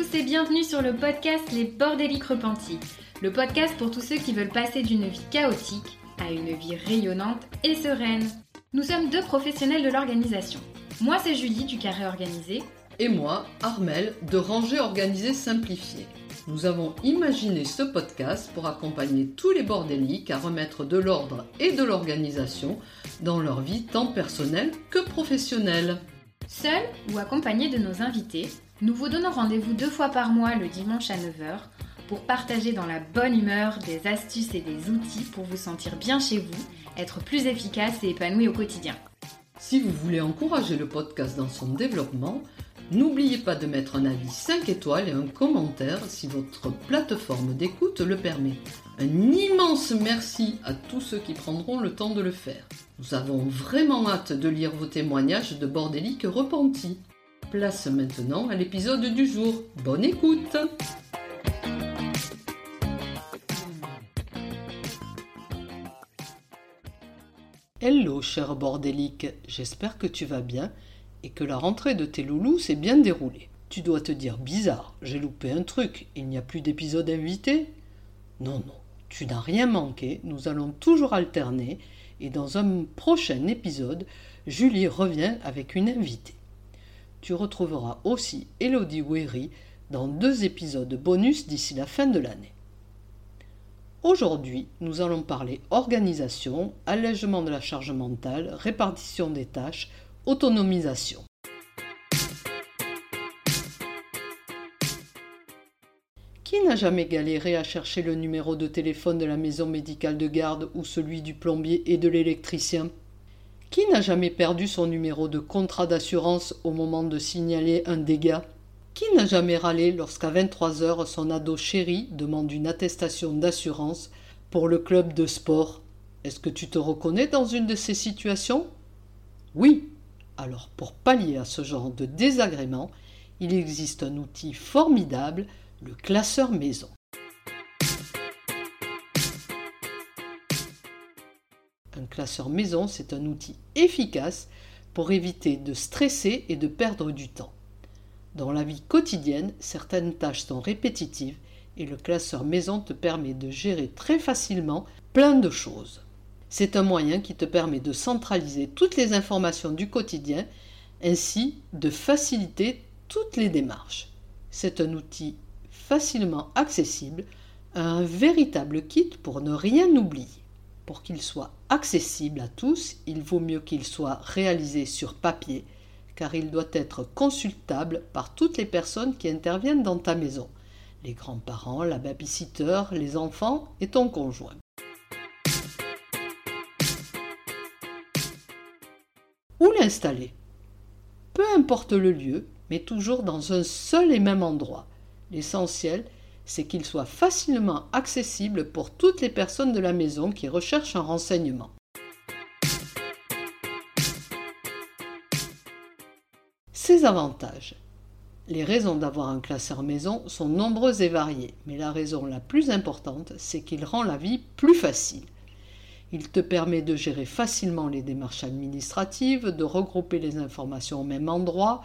tous et bienvenue sur le podcast Les Bordéliques Repentis, le podcast pour tous ceux qui veulent passer d'une vie chaotique à une vie rayonnante et sereine. Nous sommes deux professionnels de l'organisation. Moi, c'est Julie du Carré Organisé. Et moi, Armel de Ranger Organisé Simplifié. Nous avons imaginé ce podcast pour accompagner tous les bordéliques à remettre de l'ordre et de l'organisation dans leur vie tant personnelle que professionnelle. Seul ou accompagné de nos invités, nous vous donnons rendez-vous deux fois par mois le dimanche à 9h pour partager dans la bonne humeur des astuces et des outils pour vous sentir bien chez vous, être plus efficace et épanoui au quotidien. Si vous voulez encourager le podcast dans son développement, n'oubliez pas de mettre un avis 5 étoiles et un commentaire si votre plateforme d'écoute le permet. Un immense merci à tous ceux qui prendront le temps de le faire. Nous avons vraiment hâte de lire vos témoignages de bordéliques repentis. Place maintenant à l'épisode du jour. Bonne écoute Hello cher bordélique, j'espère que tu vas bien et que la rentrée de tes loulous s'est bien déroulée. Tu dois te dire bizarre, j'ai loupé un truc, il n'y a plus d'épisode invité? Non, non, tu n'as rien manqué, nous allons toujours alterner et dans un prochain épisode, Julie revient avec une invitée. Tu retrouveras aussi Elodie Wery dans deux épisodes bonus d'ici la fin de l'année. Aujourd'hui, nous allons parler organisation, allègement de la charge mentale, répartition des tâches, autonomisation. Qui n'a jamais galéré à chercher le numéro de téléphone de la maison médicale de garde ou celui du plombier et de l'électricien? Qui n'a jamais perdu son numéro de contrat d'assurance au moment de signaler un dégât? Qui n'a jamais râlé lorsqu'à 23 heures son ado chéri demande une attestation d'assurance pour le club de sport? Est-ce que tu te reconnais dans une de ces situations? Oui. Alors pour pallier à ce genre de désagrément, il existe un outil formidable, le classeur maison. Un classeur maison, c'est un outil efficace pour éviter de stresser et de perdre du temps. Dans la vie quotidienne, certaines tâches sont répétitives et le classeur maison te permet de gérer très facilement plein de choses. C'est un moyen qui te permet de centraliser toutes les informations du quotidien ainsi de faciliter toutes les démarches. C'est un outil facilement accessible, un véritable kit pour ne rien oublier. Pour qu'il soit accessible à tous, il vaut mieux qu'il soit réalisé sur papier car il doit être consultable par toutes les personnes qui interviennent dans ta maison, les grands-parents, la babysitter, les enfants et ton conjoint. Où l'installer Peu importe le lieu, mais toujours dans un seul et même endroit. L'essentiel, c'est qu'il soit facilement accessible pour toutes les personnes de la maison qui recherchent un renseignement. Ses avantages. Les raisons d'avoir un classeur maison sont nombreuses et variées, mais la raison la plus importante, c'est qu'il rend la vie plus facile. Il te permet de gérer facilement les démarches administratives, de regrouper les informations au même endroit,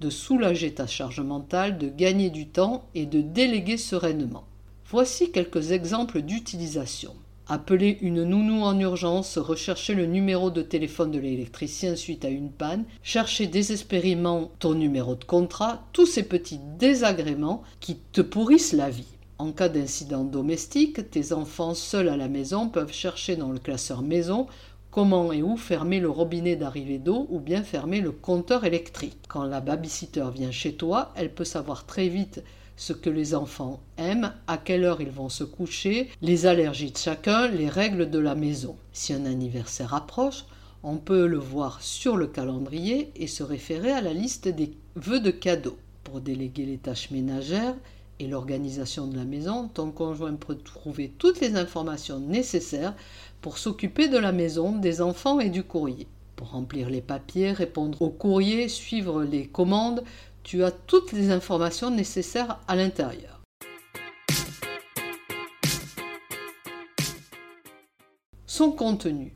de soulager ta charge mentale, de gagner du temps et de déléguer sereinement. Voici quelques exemples d'utilisation. Appeler une nounou en urgence, rechercher le numéro de téléphone de l'électricien suite à une panne, chercher désespérément ton numéro de contrat, tous ces petits désagréments qui te pourrissent la vie. En cas d'incident domestique, tes enfants seuls à la maison peuvent chercher dans le classeur maison comment et où fermer le robinet d'arrivée d'eau ou bien fermer le compteur électrique. Quand la babysitter vient chez toi, elle peut savoir très vite ce que les enfants aiment, à quelle heure ils vont se coucher, les allergies de chacun, les règles de la maison. Si un anniversaire approche, on peut le voir sur le calendrier et se référer à la liste des vœux de cadeaux. Pour déléguer les tâches ménagères et l'organisation de la maison, ton conjoint peut trouver toutes les informations nécessaires pour s'occuper de la maison, des enfants et du courrier. Pour remplir les papiers, répondre aux courriers, suivre les commandes, tu as toutes les informations nécessaires à l'intérieur. Son contenu.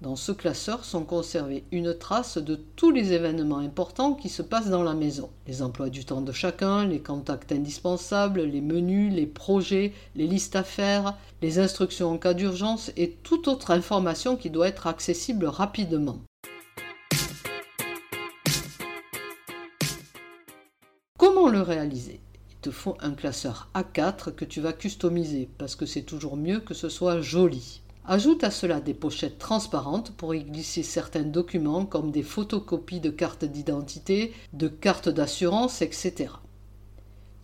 Dans ce classeur sont conservés une trace de tous les événements importants qui se passent dans la maison. Les emplois du temps de chacun, les contacts indispensables, les menus, les projets, les listes à faire, les instructions en cas d'urgence et toute autre information qui doit être accessible rapidement. Comment le réaliser? Il te faut un classeur A4 que tu vas customiser parce que c'est toujours mieux que ce soit joli. Ajoute à cela des pochettes transparentes pour y glisser certains documents comme des photocopies de cartes d'identité, de cartes d'assurance, etc.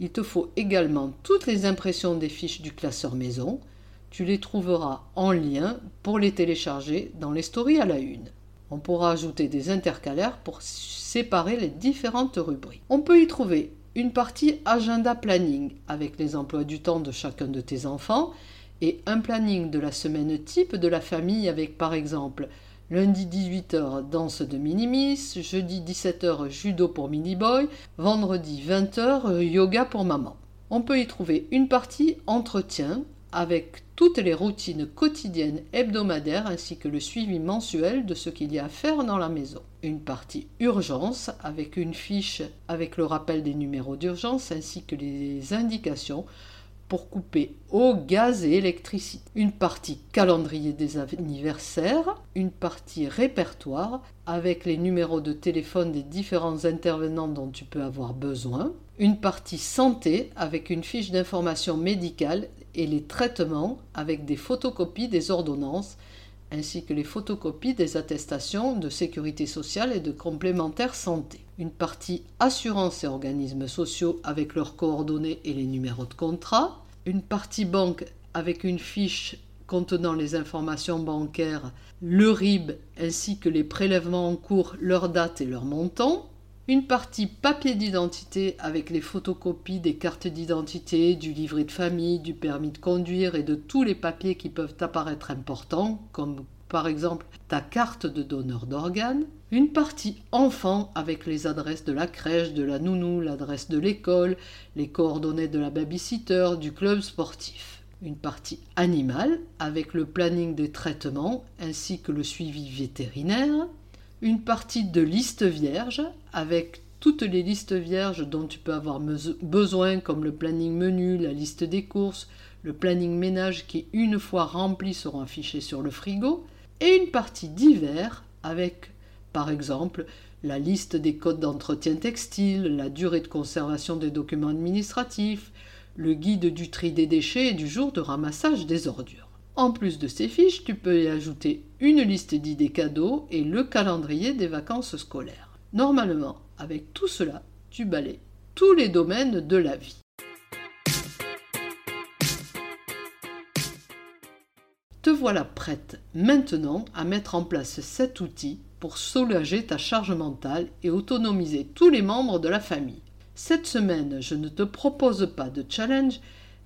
Il te faut également toutes les impressions des fiches du classeur maison. Tu les trouveras en lien pour les télécharger dans les stories à la une. On pourra ajouter des intercalaires pour séparer les différentes rubriques. On peut y trouver une partie agenda planning avec les emplois du temps de chacun de tes enfants et un planning de la semaine type de la famille avec par exemple lundi 18h danse de minimis, jeudi 17h judo pour mini-boy, vendredi 20h yoga pour maman. On peut y trouver une partie entretien avec toutes les routines quotidiennes hebdomadaires ainsi que le suivi mensuel de ce qu'il y a à faire dans la maison. Une partie urgence avec une fiche avec le rappel des numéros d'urgence ainsi que les indications pour couper eau, gaz et électricité. Une partie calendrier des anniversaires, une partie répertoire avec les numéros de téléphone des différents intervenants dont tu peux avoir besoin, une partie santé avec une fiche d'information médicale et les traitements avec des photocopies des ordonnances ainsi que les photocopies des attestations de sécurité sociale et de complémentaire santé. Une partie assurance et organismes sociaux avec leurs coordonnées et les numéros de contrat. Une partie banque avec une fiche contenant les informations bancaires, le RIB ainsi que les prélèvements en cours, leur date et leur montant une partie papier d'identité avec les photocopies des cartes d'identité, du livret de famille, du permis de conduire et de tous les papiers qui peuvent apparaître importants, comme par exemple ta carte de donneur d'organes, une partie enfant avec les adresses de la crèche, de la nounou, l'adresse de l'école, les coordonnées de la babysitter, du club sportif. Une partie animale avec le planning des traitements ainsi que le suivi vétérinaire, une partie de liste vierge avec toutes les listes vierges dont tu peux avoir besoin comme le planning menu, la liste des courses, le planning ménage qui une fois remplis seront affichés sur le frigo, et une partie divers avec par exemple la liste des codes d'entretien textile, la durée de conservation des documents administratifs, le guide du tri des déchets et du jour de ramassage des ordures. En plus de ces fiches, tu peux y ajouter une liste d'idées cadeaux et le calendrier des vacances scolaires. Normalement, avec tout cela, tu balais tous les domaines de la vie. Te voilà prête maintenant à mettre en place cet outil pour soulager ta charge mentale et autonomiser tous les membres de la famille. Cette semaine, je ne te propose pas de challenge,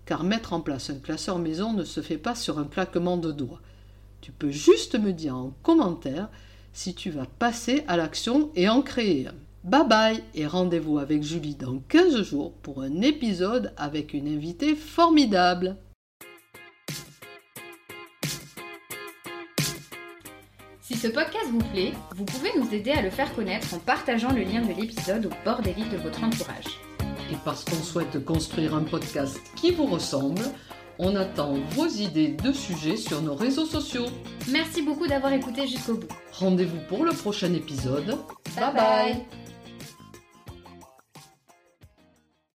car mettre en place un classeur maison ne se fait pas sur un claquement de doigts. Tu peux juste me dire en commentaire si tu vas passer à l'action et en créer un. Bye bye et rendez-vous avec Julie dans 15 jours pour un épisode avec une invitée formidable. Si ce podcast vous plaît, vous pouvez nous aider à le faire connaître en partageant le lien de l'épisode au bord des livres de votre entourage et parce qu'on souhaite construire un podcast qui vous ressemble, on attend vos idées de sujets sur nos réseaux sociaux. Merci beaucoup d'avoir écouté jusqu'au bout. Rendez-vous pour le prochain épisode. bye. bye.